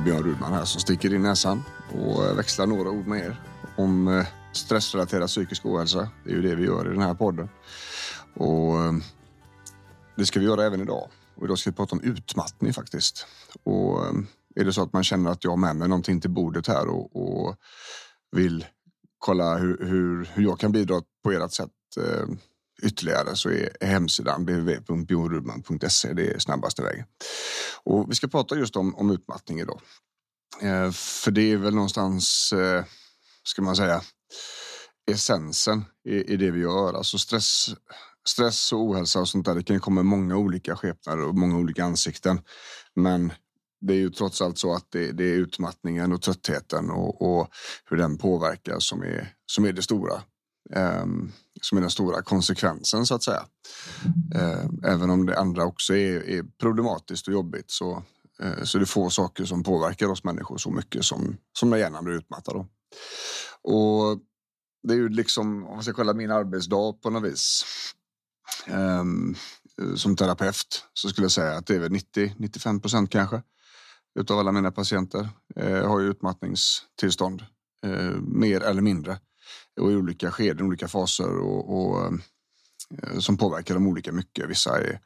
och Björn Rudman här som sticker in näsan och eh, växlar några ord med er om eh, stressrelaterad psykisk ohälsa. Det är ju det vi gör i den här podden. Och eh, det ska vi göra även idag. Och idag ska vi prata om utmattning faktiskt. Och är det så att man känner att jag har med mig någonting till bordet här och, och vill kolla hur, hur, hur jag kan bidra på ert sätt ytterligare så är hemsidan www.bjornrudman.se det är snabbaste vägen. Och vi ska prata just om, om utmattning idag. Eh, för det är väl någonstans, eh, ska man säga, essensen i, i det vi gör. Alltså stress, stress och ohälsa och sånt där, det kan komma i många olika skepnader och många olika ansikten. Men det är ju trots allt så att det, det är utmattningen och tröttheten och, och, hur den påverkar som är, som är det stora. Ehm, som är den stora konsekvensen så att säga. Ehm, även om det andra också är, är problematiskt och jobbigt så, eh, så är det få saker som påverkar oss människor så mycket som, som när hjärnan blir utmattad. Då. Och det är ju liksom, om man ska kolla min arbetsdag på något vis. Um, som terapeut så skulle jag säga att det är väl 90-95 procent kanske utav alla mina patienter eh, har ju utmattningstillstånd eh, mer eller mindre och i olika skeden, olika faser och, och eh, som påverkar dem olika mycket. Vissa är,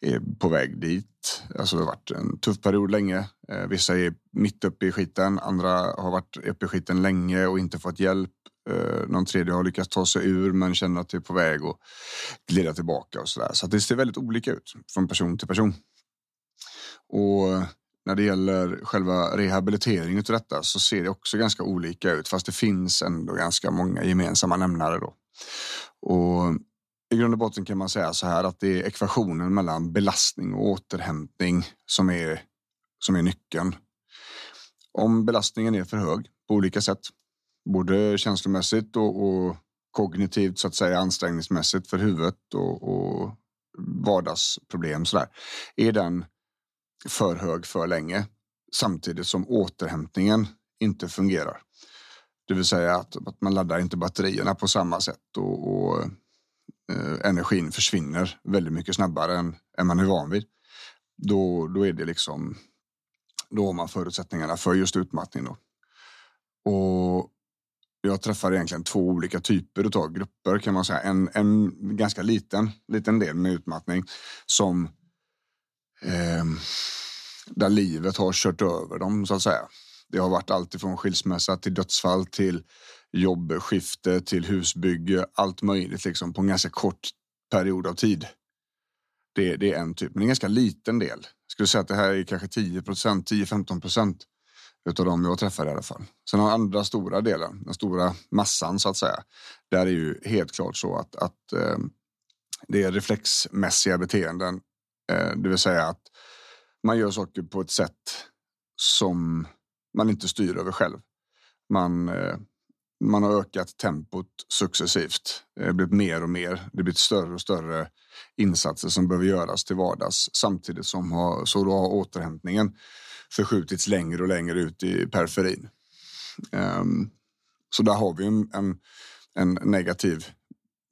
är på väg dit. Alltså det har varit en tuff period länge. Eh, vissa är mitt uppe i skiten. Andra har varit uppe i skiten länge och inte fått hjälp. Eh, någon tredje har lyckats ta sig ur men känner att det är på väg att glida tillbaka och så där. Så det ser väldigt olika ut från person till person. Och när det gäller själva rehabiliteringen av detta så ser det också ganska olika ut fast det finns ändå ganska många gemensamma nämnare då. Och i grund och botten kan man säga så här att det är ekvationen mellan belastning och återhämtning som är, som är nyckeln. Om belastningen är för hög på olika sätt, både känslomässigt och, och kognitivt så att säga ansträngningsmässigt för huvudet och, och vardagsproblem sådär. Är den för hög för länge samtidigt som återhämtningen inte fungerar. Det vill säga att, att man laddar inte batterierna på samma sätt och, och eh, energin försvinner väldigt mycket snabbare än, än man är van vid. Då, då är det liksom då har man förutsättningarna för just utmattning. Då. Och jag träffar egentligen två olika typer av grupper kan man säga. En, en ganska liten, liten del med utmattning som eh, där livet har kört över dem så att säga. Det har varit allt ifrån skilsmässa till dödsfall till jobbskifte till husbygge, allt möjligt liksom på en ganska kort period av tid. Det, det är en typ, men en ganska liten del. Jag skulle säga att det här är kanske 10 procent, 10-15 procent utav dem jag träffar i alla fall. Sen den andra stora delen, den stora massan så att säga. Där är ju helt klart så att, att eh, det är reflexmässiga beteenden Eh, det vill säga att man gör saker på ett sätt som man inte styr över själv. Man, eh, man har ökat tempot successivt. Det har blivit mer och mer. Det har blivit större och större insatser som behöver göras till vardags samtidigt som har, så då har återhämtningen förskjutits längre och längre ut i periferin. Ehm, så där har vi en, en, en, negativ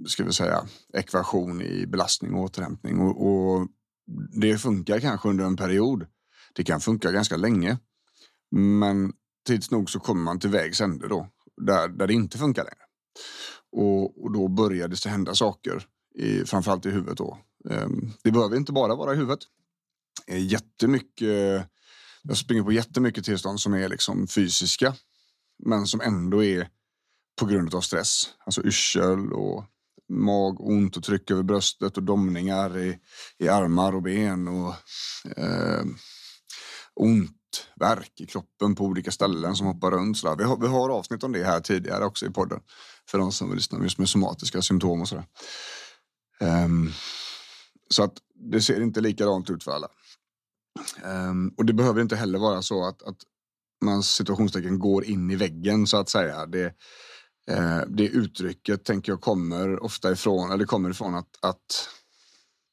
ska vi säga, ekvation i belastning och återhämtning. Och, och det funkar kanske under en period. Det kan funka ganska länge. Men tids nog så kommer man till vägs ände då, där, där det inte funkar längre. Och, och då börjar det hända saker, i, framförallt i huvudet. Då. Ehm, det behöver inte bara vara i huvudet. Jättemycket, jag springer på jättemycket tillstånd som är liksom fysiska, men som ändå är på grund av stress. Alltså yrsel och magont och tryck över bröstet och domningar i, i armar och ben och eh, ont värk i kroppen på olika ställen som hoppar runt. Så vi, har, vi har avsnitt om det här tidigare också i podden. För de som vill lyssna just med somatiska symptom och sådär. Um, så att det ser inte likadant ut för alla. Um, och det behöver inte heller vara så att, att man situationstecken går in i väggen så att säga. Det, eh, det uttrycket tänker jag kommer ofta ifrån, eller kommer ifrån att, att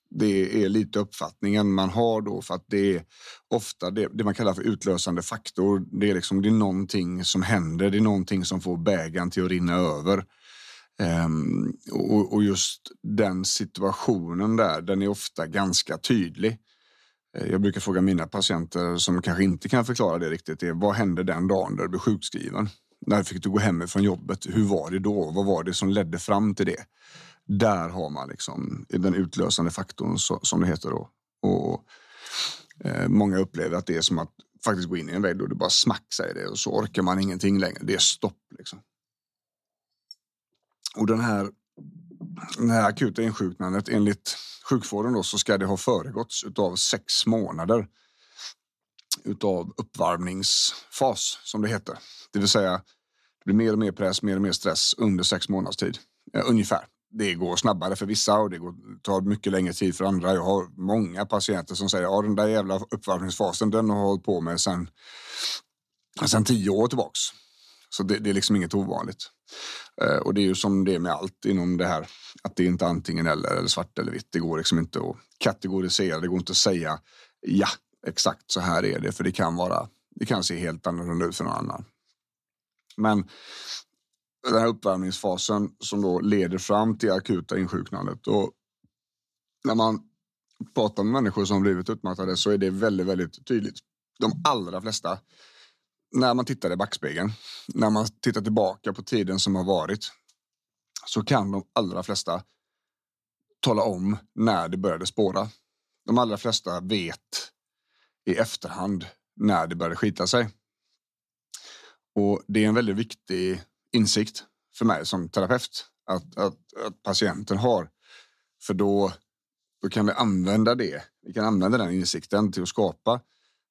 det är lite uppfattningen man har då för att det är ofta det, det, man kallar för utlösande faktor. Det är liksom det är någonting som händer. Det är någonting som får bägaren till att rinna över. Um, och, och, just den situationen där, den är ofta ganska tydlig. Eh, jag brukar fråga mina patienter som kanske inte kan förklara det riktigt. Är, vad hände den dagen där du blev sjukskriven? När fick du gå hem från jobbet? Hur var det då? Vad var det som ledde fram till det? Där har man liksom den utlösande faktorn som det heter då. Och, eh, många upplever att det är som att faktiskt gå in i en vägg och det bara smack säger det och så orkar man ingenting längre. Det är stopp liksom. Och den här, det här akuta insjuknandet enligt sjukvården då, så ska det ha föregåtts av sex månader utav uppvarvningsfas som det heter. Det vill säga det blir mer och mer press, mer och mer stress under sex månaders tid. Eh, ungefär. Det går snabbare för vissa och det går, tar mycket längre tid för andra. Jag har många patienter som säger att den där jävla uppvarvningsfasen den har jag hållit på med sedan sen tio år tillbaks. Så det, det, är liksom inget ovanligt. Eh, och det är ju som det är med allt inom det här. Att det är inte antingen eller, eller svart eller vitt. Det går liksom inte att kategorisera. Det går inte att säga ja, exakt så här är det. För det kan vara, det kan se helt annorlunda ut för någon annan. Men den här uppvärmningsfasen som då leder fram till akuta insjuknandet. Och när man pratar med människor som blivit utmattade så är det väldigt, väldigt tydligt. De allra flesta när man tittar i backspegeln, när man tittar tillbaka på tiden som har varit, så kan de allra flesta tala om när det började spåra. De allra flesta vet i efterhand när det började skita sig. Och det är en väldigt viktig insikt för mig som terapeut att, att, att patienten har. För då, då kan vi använda det. Vi kan använda den insikten till att skapa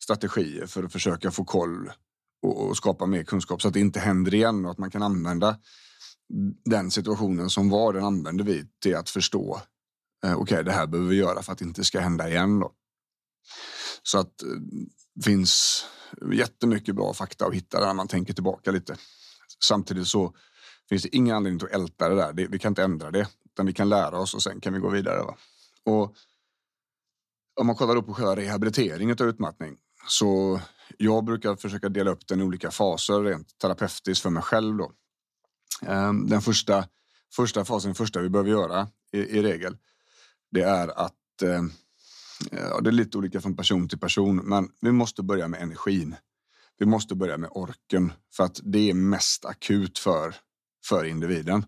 strategier för att försöka få koll och, skapa mer kunskap så att det inte händer igen och att man kan använda den situationen som var, den använder vi till att förstå. Eh, Okej, okay, det här behöver vi göra för att det inte ska hända igen. Då. Så att det finns jättemycket bra fakta att hitta när man tänker tillbaka lite. Samtidigt så finns det ingen anledning att älta det där. Det, vi kan inte ändra det, utan vi kan lära oss och sen kan vi gå vidare. Va? Och om man kollar upp på själva rehabiliteringen av utmattning så jag brukar försöka dela upp den i olika faser rent terapeutiskt för mig själv. Då. Ehm, den första, första fasen, första vi behöver göra i, i regel, det är att ehm, ja, det är lite olika från person till person, men vi måste börja med energin. Vi måste börja med orken för att det är mest akut för, för individen.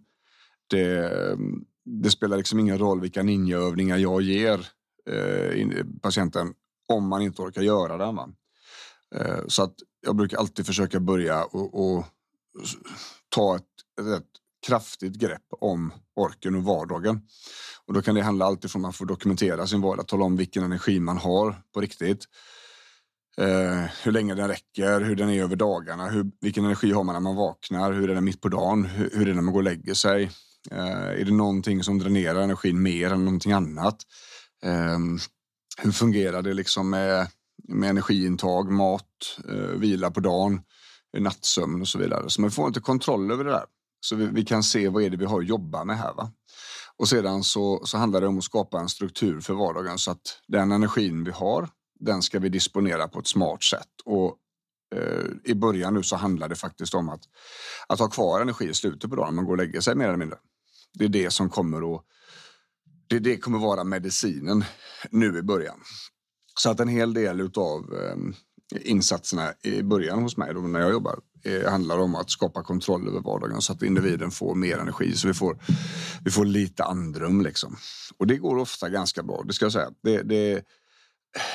Det, det spelar liksom ingen roll vilka ninjaövningar jag ger eh, patienten om man inte orkar göra den. Eh, så att jag brukar alltid försöka börja och, och ta ett, ett, kraftigt grepp om orken och vardagen. Och då kan det handla allt ifrån att man får dokumentera sin vardag, tala om vilken energi man har på riktigt. Eh, hur länge den räcker, hur den är över dagarna, hur, vilken energi har man när man vaknar, hur är den mitt på dagen, hur, hur är det när man går och lägger sig. Eh, är det någonting som dränerar energin mer än någonting annat? Eh, hur fungerar det liksom med med energiintag, mat, eh, vila på dagen, nattsömn och så vidare. Så man får inte kontroll över det där. Så vi, vi, kan se vad är det vi har att jobba med här. Va? Och sedan så, så handlar det om att skapa en struktur för vardagen så att den energin vi har, den ska vi disponera på ett smart sätt. Och eh, i början nu så handlar det faktiskt om att, att ha kvar energi i slutet på dagen, man går och lägger sig mer eller mindre. Det är det som kommer att det, det kommer vara medicinen nu i början. Så att en hel del av insatserna i början hos mig då när jag jobbar eh, handlar om att skapa kontroll över vardagen så att individen får mer energi så vi får, vi får lite andrum liksom. Och det går ofta ganska bra, det ska jag säga. Det, det,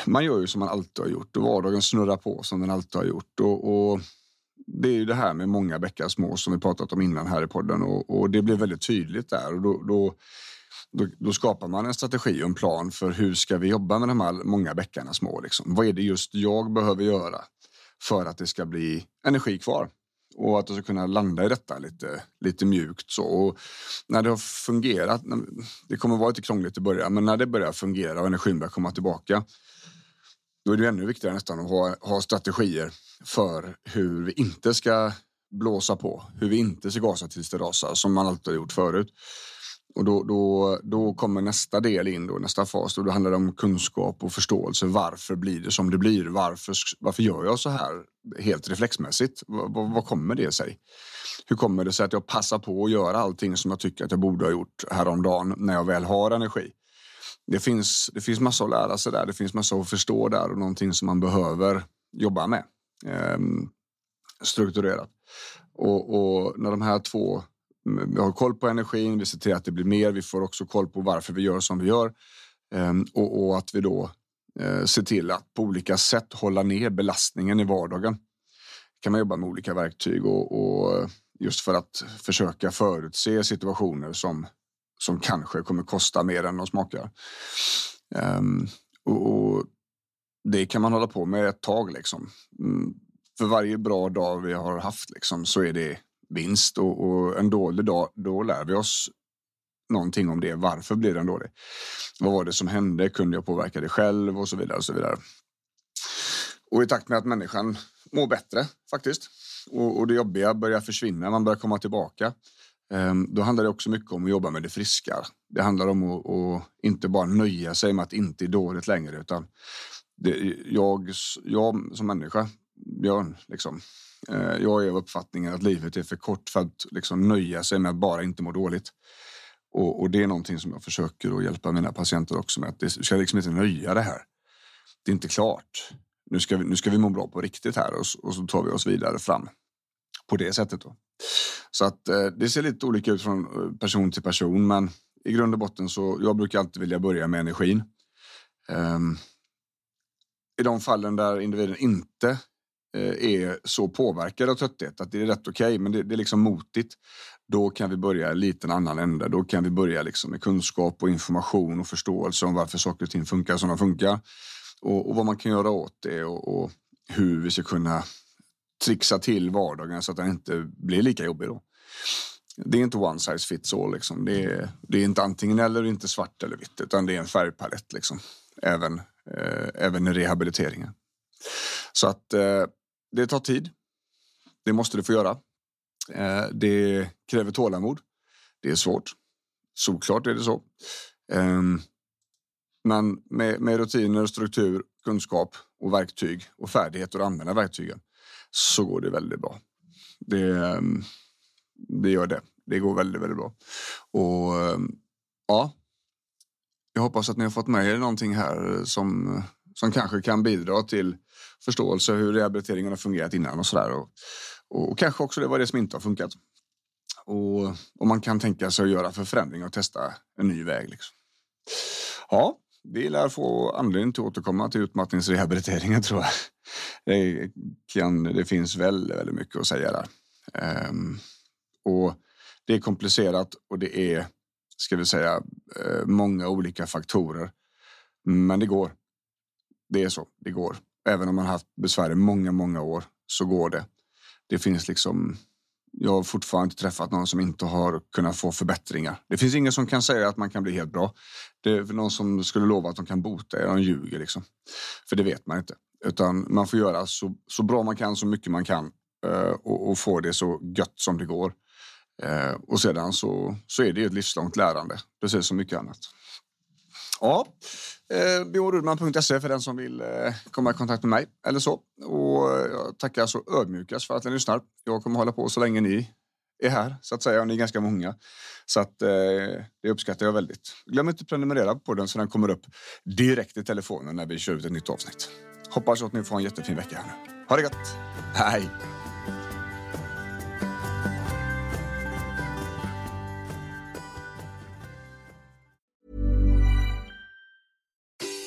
man gör ju som man alltid har gjort och vardagen snurrar på som den alltid har gjort. Och, och det är ju det här med många bäckar små som vi pratat om innan här i podden och, och det blir väldigt tydligt där och då, då då, då, skapar man en strategi och en plan för hur ska vi jobba med de här många bäckarna små. Liksom. Vad är det just jag behöver göra för att det ska bli energi kvar och att du ska kunna landa i detta lite, lite mjukt. Så. Och när det har fungerat, det kommer vara lite krångligt i början, men när det börjar fungera och energin börjar komma tillbaka, då är det ännu viktigare nästan att ha, ha strategier för hur vi inte ska blåsa på, hur vi inte ska gasa tills det rasar som man alltid har gjort förut. Och då, då, då kommer nästa del in, då, nästa fas. Då, då handlar det om kunskap och förståelse. Varför blir det som det blir? Varför, varför gör jag så här helt reflexmässigt? Vad kommer det sig? Hur kommer det sig att jag passar på att göra allting som jag tycker att jag borde ha gjort häromdagen när jag väl har energi? Det finns, det finns massor att lära sig där. Det finns massor att förstå där och någonting som man behöver jobba med Ehm, strukturerat. Och, och när de här två vi har koll på energin, vi ser till att det blir mer. Vi får också koll på varför vi gör som vi gör ehm, och, och att vi då eh, ser till att på olika sätt hålla ner belastningen i vardagen. kan man jobba med olika verktyg och, och just för att försöka förutse situationer som som kanske kommer kosta mer än de smakar. Um, och, och, det kan man hålla på med ett tag liksom. Mm, för varje bra dag vi har haft liksom, så är det vinst och, och, en dålig dag, då lär vi oss någonting om det. Varför blir den dålig? Vad var det som hände? Kunde jag påverka det själv? Och så vidare. Och så vidare. Och i takt med att människan mår bättre faktiskt och, och det jobbiga börjar försvinna, man börjar komma tillbaka. Ehm, då handlar det också mycket om att jobba med det friska. Det handlar om att, att inte bara nöja sig med att inte är dåligt längre utan det, jag, jag som människa, Björn, liksom, eh, jag är av uppfattningen att livet är för kort för att liksom nöja sig med att bara inte må dåligt. Och, och, det är någonting som jag försöker att hjälpa mina patienter också med. Att det ska liksom inte nöja det här. Det är inte klart. Nu ska vi, nu ska vi må bra på riktigt här och, och så tar vi oss vidare fram på det sättet. Då. Så att eh, det ser lite olika ut från eh, person till person, men i grund och botten så jag brukar alltid vilja börja med energin. Um, I de fallen där individen inte Eh, är så påverkade av trötthet att det är rätt okej, okay, men det, det, är liksom motigt. Då kan vi börja i liten annan ände. Då kan vi börja liksom med kunskap och information och förståelse om varför saker och ting funkar som de funkar och, och vad man kan göra åt det och, och, hur vi ska kunna trixa till vardagen så att den inte blir lika jobbig då. Det är inte one size fits all. Liksom. Det, är, det är inte antingen eller, inte svart eller vitt, utan det är en färgpalett. Liksom. Även, eh, även i rehabiliteringen. Så att eh, det tar tid. Det måste det få göra. Eh, det kräver tålamod. Det är svårt. Såklart är det så. Ehm, men med, med rutiner, struktur, kunskap och verktyg och färdigheter att använda verktygen så går det väldigt bra. Det, ehm, det gör det. Det går väldigt, väldigt bra. Och ehm, ja, jag hoppas att ni har fått med er någonting här som, som kanske kan bidra till förståelse hur rehabiliteringen har fungerat innan och så där och, och, kanske också det var det som inte har funkat. Och, och man kan tänka sig att göra för förändring och testa en ny väg. Liksom. Ja, vi lär få anledning till att återkomma till utmattningsrehabiliteringen tror jag. Det, kan, det finns väldigt, väldigt mycket att säga där. Um, och det är komplicerat och det är, ska vi säga, eh, många olika faktorer. Men det går. Det är så, det går. Även om man haft besvär i många, många år så går det. Det finns liksom. Jag har fortfarande inte träffat någon som inte har kunnat få förbättringar. Det finns ingen som kan säga att man kan bli helt bra. Det är någon som skulle lova att de kan bota er, de ljuger liksom. För det vet man inte. Utan man får göra så, så bra man kan, så mycket man kan eh, och, och få det så gött som det går. Eh, och sedan så, så är det ett livslångt lärande, precis som mycket annat. Ja, eh, bjorudman.se för den som vill eh, komma i kontakt med mig eller så. Och eh, jag tackar så ödmjukast för att ni lyssnar. Jag kommer hålla på så länge ni är här så att säga och ni är ganska många. Så att eh, det uppskattar jag väldigt. Glöm inte att prenumerera på den så den kommer upp direkt i telefonen när vi kör ut ett nytt avsnitt. Hoppas att ni får en jättefin vecka här nu. Ha det gott! Hej!